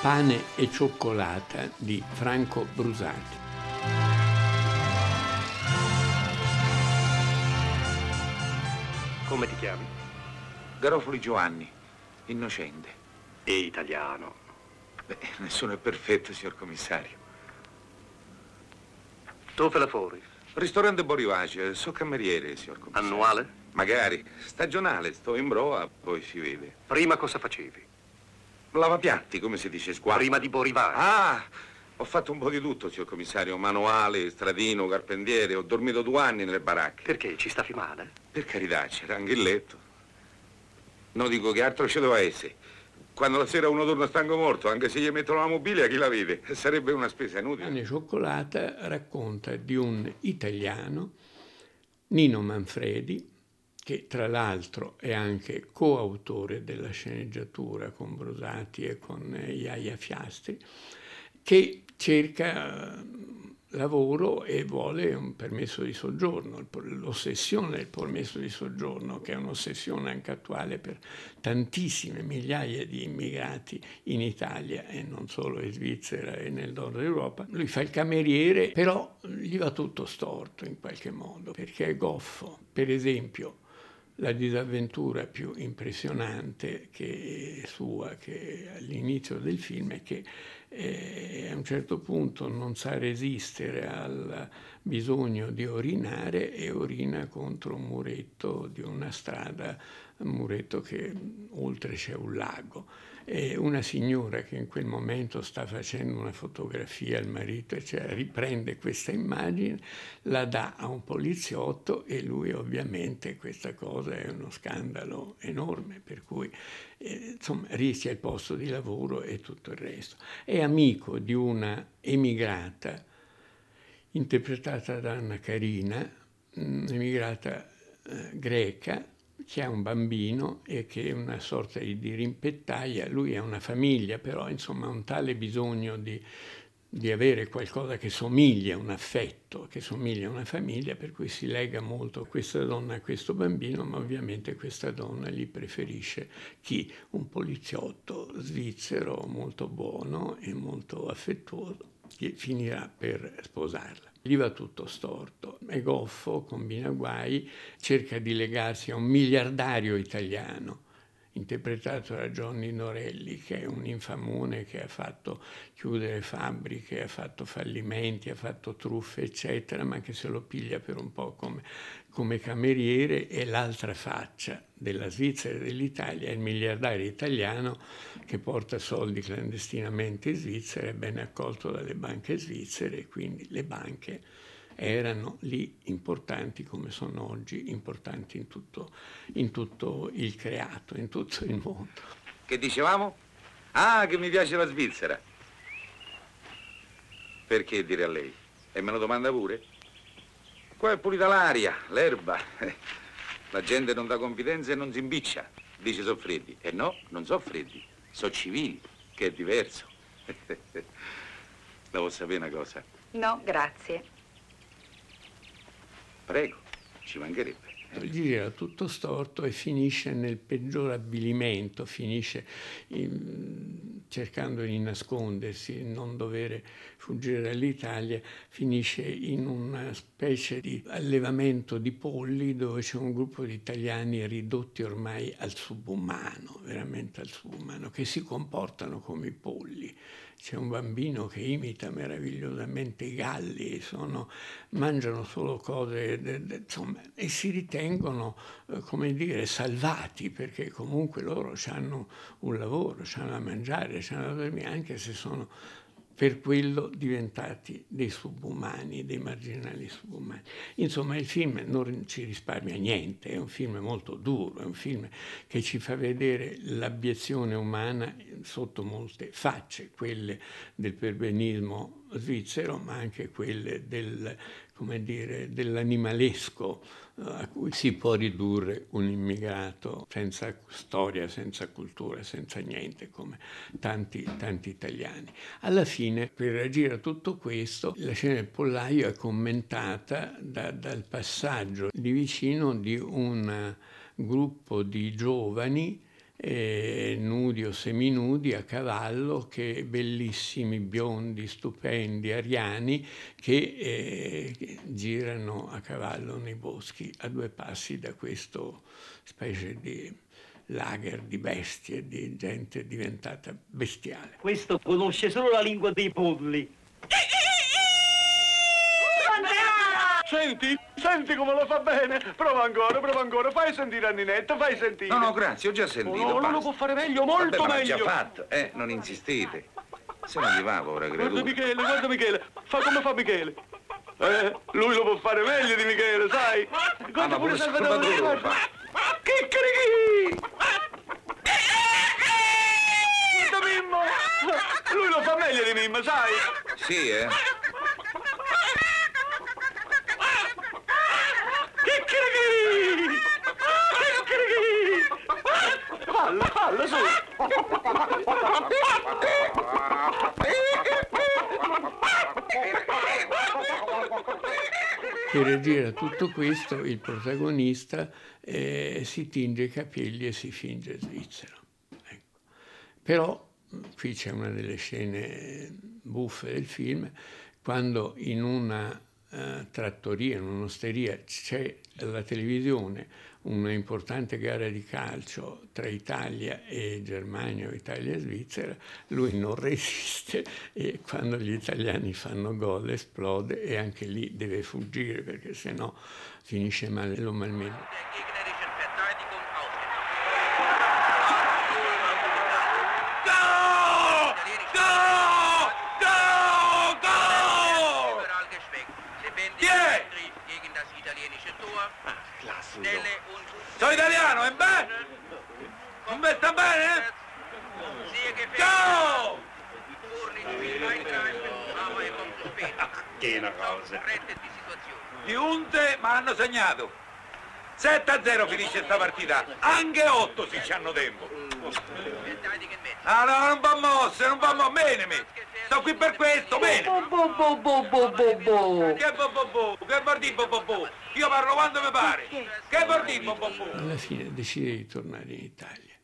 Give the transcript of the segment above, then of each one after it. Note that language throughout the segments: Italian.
Pane e cioccolata di Franco Brusati. Come ti chiami? Garofoli Giovanni, innocente. E italiano. Beh, nessuno è perfetto, signor commissario. Dove lavori? Ristorante Borivace, so cameriere, signor commissario. Annuale? Magari. Stagionale, sto in broa, poi si vede. Prima cosa facevi? Lavapiatti, come si dice, squadra. Prima di Borivare. Ah, ho fatto un po' di tutto, signor commissario. Manuale, stradino, carpentiere. Ho dormito due anni nelle baracche. Perché? Ci stavi male? Per carità, c'era anche il letto. No, dico che altro ci doveva essere. Quando la sera uno torna stanco morto, anche se gli mettono la mobilia, chi la vede? Sarebbe una spesa inutile. Pane e cioccolata racconta di un italiano, Nino Manfredi, che tra l'altro è anche coautore della sceneggiatura con Brosati e con Iaia Fiastri, che cerca eh, lavoro e vuole un permesso di soggiorno, l'ossessione del permesso di soggiorno, che è un'ossessione anche attuale per tantissime migliaia di immigrati in Italia e non solo in Svizzera e nel nord Europa. Lui fa il cameriere, però gli va tutto storto in qualche modo, perché è goffo. Per esempio, la disavventura più impressionante che sua che all'inizio del film è che eh, a un certo punto non sa resistere al bisogno di orinare e orina contro un muretto di una strada, un muretto che oltre c'è un lago e una signora che in quel momento sta facendo una fotografia al marito, eccetera, riprende questa immagine, la dà a un poliziotto e lui ovviamente questa cosa è uno scandalo enorme, per cui eh, insomma, rischia il posto di lavoro e tutto il resto. È amico di una emigrata interpretata da Anna Carina, un'emigrata eh, greca che ha un bambino e che è una sorta di dirimpettaia, lui ha una famiglia, però insomma ha un tale bisogno di, di avere qualcosa che somiglia a un affetto, che somiglia a una famiglia, per cui si lega molto questa donna a questo bambino, ma ovviamente questa donna gli preferisce chi? Un poliziotto svizzero molto buono e molto affettuoso, che finirà per sposarla. Gli va tutto storto, è goffo, combina guai, cerca di legarsi a un miliardario italiano, interpretato da Johnny Norelli, che è un infamone che ha fatto chiudere fabbriche, ha fatto fallimenti, ha fatto truffe, eccetera, ma che se lo piglia per un po' come, come cameriere. E l'altra faccia della Svizzera e dell'Italia è il miliardario italiano che porta soldi clandestinamente in Svizzera, è ben accolto dalle banche svizzere quindi le banche erano lì importanti come sono oggi importanti in tutto, in tutto il creato, in tutto il mondo. Che dicevamo? Ah, che mi piace la Svizzera. Perché dire a lei? E me lo domanda pure? Qua è pulita l'aria, l'erba. La gente non dà confidenza e non si imbiccia. Dice so freddi. E no, non so freddi, so civili, che è diverso. La vuol sapere una cosa? No, grazie. Prego, ci mancherebbe. Gira tutto storto e finisce nel peggior avvilimento, finisce in, cercando di nascondersi, non dovere fuggire dall'Italia, finisce in una specie di allevamento di polli dove c'è un gruppo di italiani ridotti ormai al subumano, veramente al subumano, che si comportano come i polli. C'è un bambino che imita meravigliosamente i galli, sono, mangiano solo cose, de, de, insomma, e si ritengono, eh, come dire, salvati, perché comunque loro hanno un lavoro, hanno da mangiare, hanno da dormire, anche se sono per quello diventati dei subumani, dei marginali subumani. Insomma, il film non ci risparmia niente, è un film molto duro, è un film che ci fa vedere l'abiezione umana sotto molte facce, quelle del perbenismo svizzero, ma anche quelle del, dire, dell'animalesco a cui si può ridurre un immigrato senza storia, senza cultura, senza niente, come tanti, tanti italiani. Alla fine, per reagire a tutto questo, la scena del pollaio è commentata da, dal passaggio di vicino di un gruppo di giovani eh, nudi o seminudi a cavallo, che bellissimi, biondi, stupendi, ariani, che eh, girano a cavallo nei boschi a due passi da questo specie di lager di bestie, di gente diventata bestiale. Questo conosce solo la lingua dei polli. Senti, senti come lo fa bene. Prova ancora, prova ancora. Fai sentire a Ninetta, fai sentire. No, no, grazie, ho già Oh, sentito. no, lui basta. lo può fare meglio, molto Vabbè, ma l'ha meglio. già fatto, eh, non insistete. Se non gli va, povera Guarda creatura. Michele, guarda Michele. Fa come fa Michele. Eh, lui lo può fare meglio di Michele, sai? Guarda Ah, ma pure Salvatore, guarda. Chicchirichi! Guarda Mimmo! Lui lo fa meglio di Mimmo, sai? Sì, eh? Falla, falla, su! Per reagire a tutto questo il protagonista eh, si tinge i capelli e si finge svizzero. Ecco. Però qui c'è una delle scene buffe del film, quando in una eh, trattoria, in un'osteria c'è la televisione, una importante gara di calcio tra Italia e Germania o Italia e Svizzera, lui non resiste e quando gli italiani fanno gol esplode e anche lì deve fuggire perché sennò finisce male lo Und Sono italiano, è bene? Non mi sta bene? Ciao! Che. Rettet die Situation. Chiunte, ma hanno segnato. 7-0 finisce sta partita. Anche 8 se ci hanno tempo. Mit. Ah no, non va mosse, non va mosse. Bene. Sto qui per questo, bene. Bo bo bo bo bo bo. Che bo bo bo, che vuol dire bo bo bo? Io parlo quando mi pare. Che vuol dire bo bo bo? alla fine decide di tornare in Italia,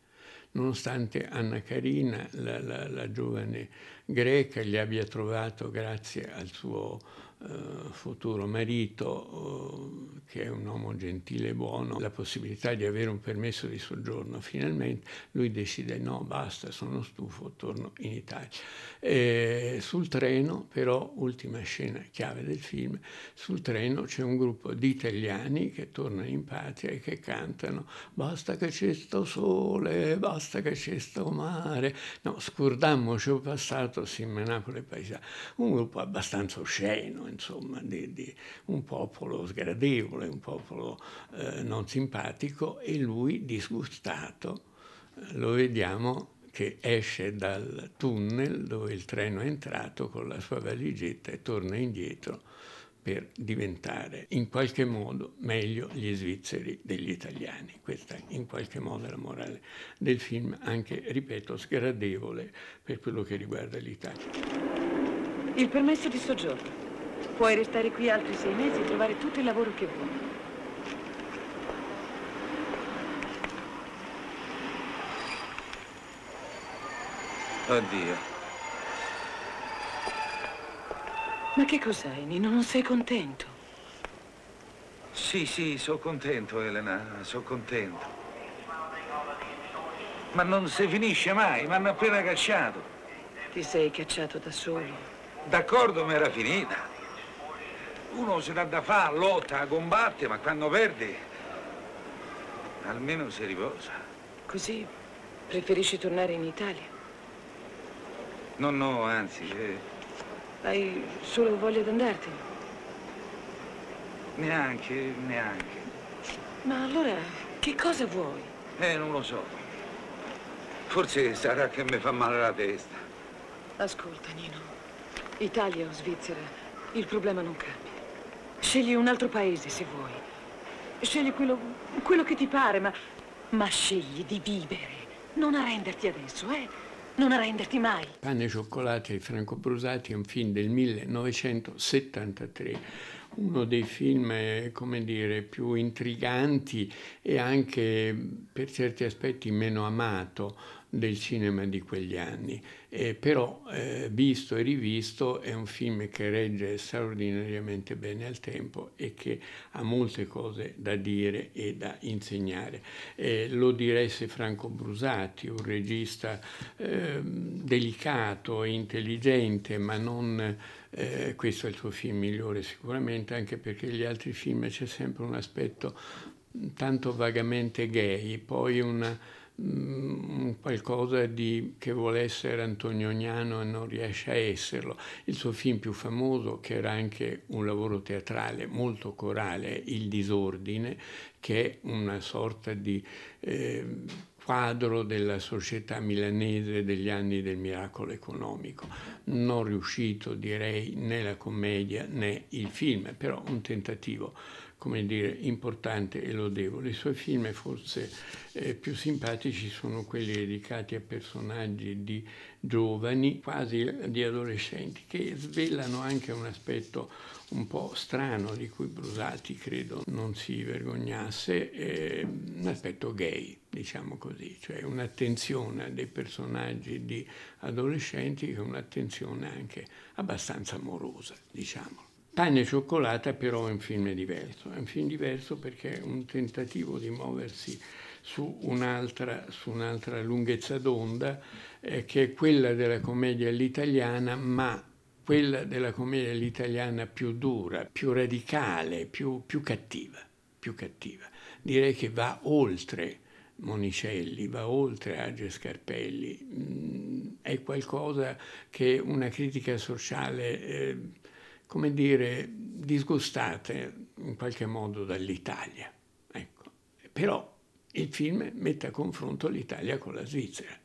nonostante Anna Carina, la, la- la giovane greca, gli abbia trovato, grazie al suo eh, futuro marito, eh, che è un uomo gentile e buono, la possibilità di avere un permesso di soggiorno. Finalmente lui decide no, basta, sono stufo, torno in Italia. Eh, sul treno, però, ultima scena chiave del film, sul treno c'è un gruppo di italiani che tornano in patria e che cantano basta che c'è sto sole, basta che c'è sto mare. No, scordammoci il passato, sin Napoli paesa. Un gruppo abbastanza osceno, insomma, di, di un popolo sgradevole, un popolo eh, non simpatico e lui disgustato eh, lo vediamo che esce dal tunnel dove il treno è entrato con la sua valigetta e torna indietro per diventare in qualche modo meglio gli svizzeri degli italiani. Questa in qualche modo è la morale del film, anche, ripeto, sgradevole per quello che riguarda l'Italia. Il permesso di soggiorno. Puoi restare qui altri sei mesi e trovare tutto il lavoro che vuoi. Oddio. Ma che cos'hai, Nino? Non sei contento? Sì, sì, sono contento, Elena, sono contento. Ma non si finisce mai, mi hanno appena cacciato. Ti sei cacciato da solo. D'accordo, mi era finita. Uno si dà da fare, lotta, combatte, ma quando perde, almeno si riposa. Così preferisci tornare in Italia? No, no, anzi, eh, Hai solo voglia di andartene? neanche, neanche. Ma allora che cosa vuoi? Eh, non lo so. Forse sarà che mi fa male la testa. Ascolta, Nino. Italia o Svizzera, il problema non cambia. Scegli un altro paese se vuoi. Scegli quello, quello che ti pare, ma, ma scegli di vivere. Non arrenderti adesso, eh? Non arrenderti mai. Pane, cioccolati e francobrusati è un film del 1973, uno dei film, eh, come dire, più intriganti e anche per certi aspetti meno amato del cinema di quegli anni. Eh, però, eh, visto e rivisto, è un film che regge straordinariamente bene al tempo e che ha molte cose da dire e da insegnare. Eh, lo diresse Franco Brusati, un regista ehm, delicato intelligente, ma non... Eh, questo è il suo film migliore sicuramente, anche perché gli altri film c'è sempre un aspetto tanto vagamente gay, poi una, qualcosa di, che vuole essere antonioniano e non riesce a esserlo. Il suo film più famoso, che era anche un lavoro teatrale molto corale, Il disordine, che è una sorta di eh, quadro della società milanese degli anni del miracolo economico. Non riuscito, direi, né la commedia né il film, però un tentativo come dire, importante e lodevole. I suoi film forse eh, più simpatici sono quelli dedicati a personaggi di giovani, quasi di adolescenti, che svelano anche un aspetto un po' strano di cui Brusati credo non si vergognasse, eh, un aspetto gay, diciamo così, cioè un'attenzione dei personaggi di adolescenti che è un'attenzione anche abbastanza amorosa, diciamo. Pane e cioccolata però è un film diverso, è un film diverso perché è un tentativo di muoversi su un'altra, su un'altra lunghezza d'onda eh, che è quella della commedia all'italiana, ma quella della commedia all'italiana più dura, più radicale, più, più cattiva, più cattiva. Direi che va oltre Monicelli, va oltre Age Scarpelli, mm, è qualcosa che una critica sociale... Eh, come dire, disgustate in qualche modo dall'Italia. Ecco. Però il film mette a confronto l'Italia con la Svizzera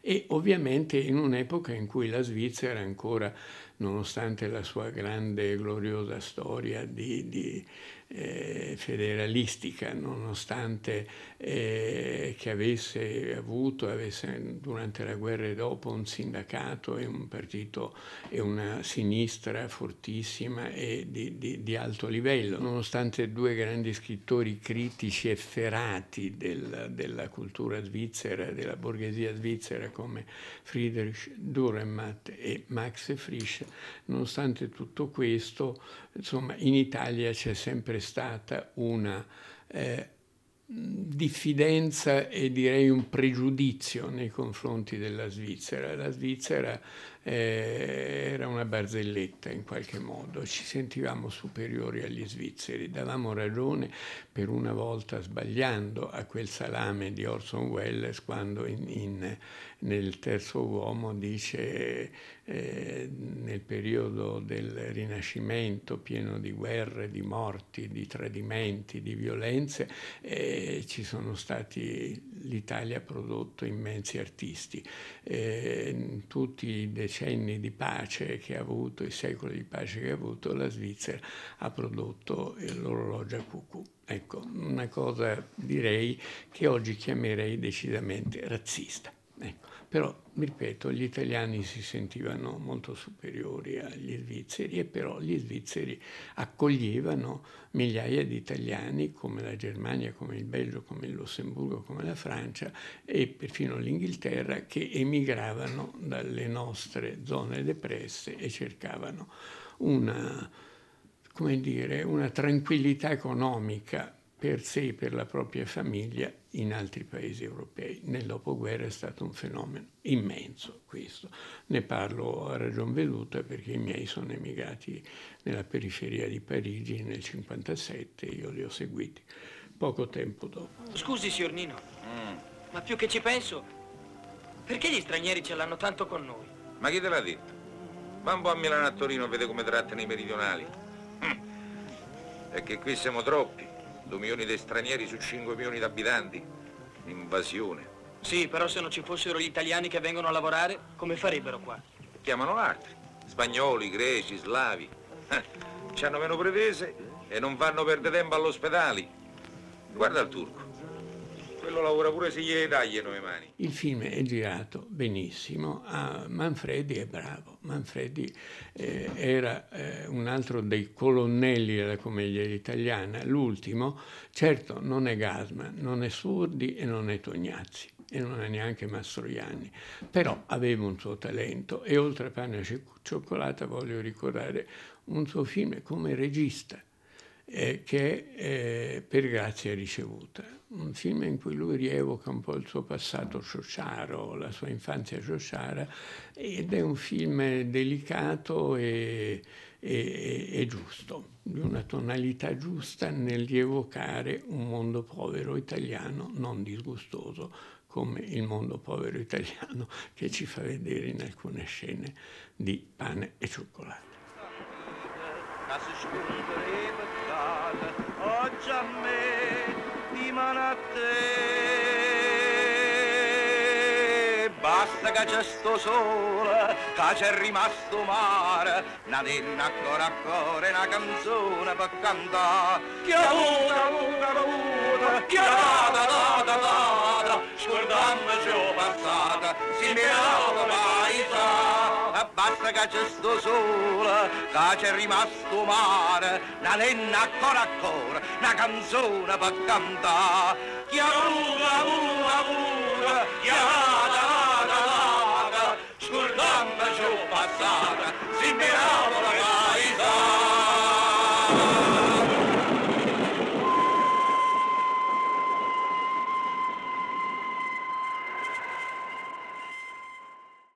e ovviamente in un'epoca in cui la Svizzera ancora, nonostante la sua grande e gloriosa storia di, di eh, federalistica, nonostante eh, che avesse avuto avesse, durante la guerra e dopo un sindacato e un partito e una sinistra fortissima e di, di, di alto livello, nonostante due grandi scrittori critici efferati del, della cultura svizzera, della borghesia svizzera come Friedrich Dürrenmatt e Max Frisch, nonostante tutto questo, insomma, in Italia c'è sempre stata una eh, diffidenza e direi un pregiudizio nei confronti della Svizzera. La Svizzera eh, era una barzelletta in qualche modo, ci sentivamo superiori agli svizzeri, davamo ragione per una volta sbagliando a quel salame di Orson Welles quando in, in, nel terzo uomo dice eh, nel periodo del Rinascimento pieno di guerre, di morti, di tradimenti, di violenze, eh, ci sono stati, l'Italia ha prodotto immensi artisti. Eh, tutti i decenni di pace che ha avuto, i secoli di pace che ha avuto, la Svizzera ha prodotto l'orologio a cucù. Ecco, una cosa direi che oggi chiamerei decisamente razzista. Ecco. Però, ripeto, gli italiani si sentivano molto superiori agli svizzeri e però gli svizzeri accoglievano migliaia di italiani come la Germania, come il Belgio, come il Lussemburgo, come la Francia e perfino l'Inghilterra che emigravano dalle nostre zone depresse e cercavano una, dire, una tranquillità economica per sé e per la propria famiglia in altri paesi europei. Nel dopoguerra è stato un fenomeno immenso questo. Ne parlo a ragion veduta perché i miei sono emigrati nella periferia di Parigi nel 1957 e io li ho seguiti poco tempo dopo. Scusi, signor Nino, mm. ma più che ci penso, perché gli stranieri ce l'hanno tanto con noi? Ma chi te l'ha detto? Va un po' a Milano a Torino e vede come trattano i meridionali. Mm. È che qui siamo troppi. 2 milioni di stranieri su 5 milioni di abitanti. Invasione. Sì, però se non ci fossero gli italiani che vengono a lavorare, come farebbero qua? Chiamano altri. Spagnoli, greci, slavi. Eh, ci hanno meno pretese e non fanno perdere tempo all'ospedale. Guarda il turco. Quello lavora pure se gli tagliano le mani. Il film è girato benissimo, ah, Manfredi è bravo, Manfredi eh, era eh, un altro dei colonnelli della commedia italiana, l'ultimo, certo non è Gasman, non è Surdi e non è Tognazzi e non è neanche Mastroianni, però aveva un suo talento. E oltre a Pane e Cioccolata voglio ricordare un suo film come regista eh, che è Per grazia ricevuta, un film in cui lui rievoca un po' il suo passato sciociaro, la sua infanzia sciociara ed è un film delicato e, e, e giusto, di una tonalità giusta nel rievocare un mondo povero italiano non disgustoso come il mondo povero italiano che ci fa vedere in alcune scene di pane e cioccolato. Oggi a me, dimani a basta che c'è sto sole, che c'è rimasto mare, una denna ancora ancora, una canzone per cantare, che avuta, avuta, avuta, che da da da da da, scordandoci ho passata, si mi basta che c'è sto sole, che c'è rimasto mare, una lenna ancora ancora, una canzone per cantare. Chiarura, ura, ura, chiara, la, la, la, la, scordamoci passata, si mirava la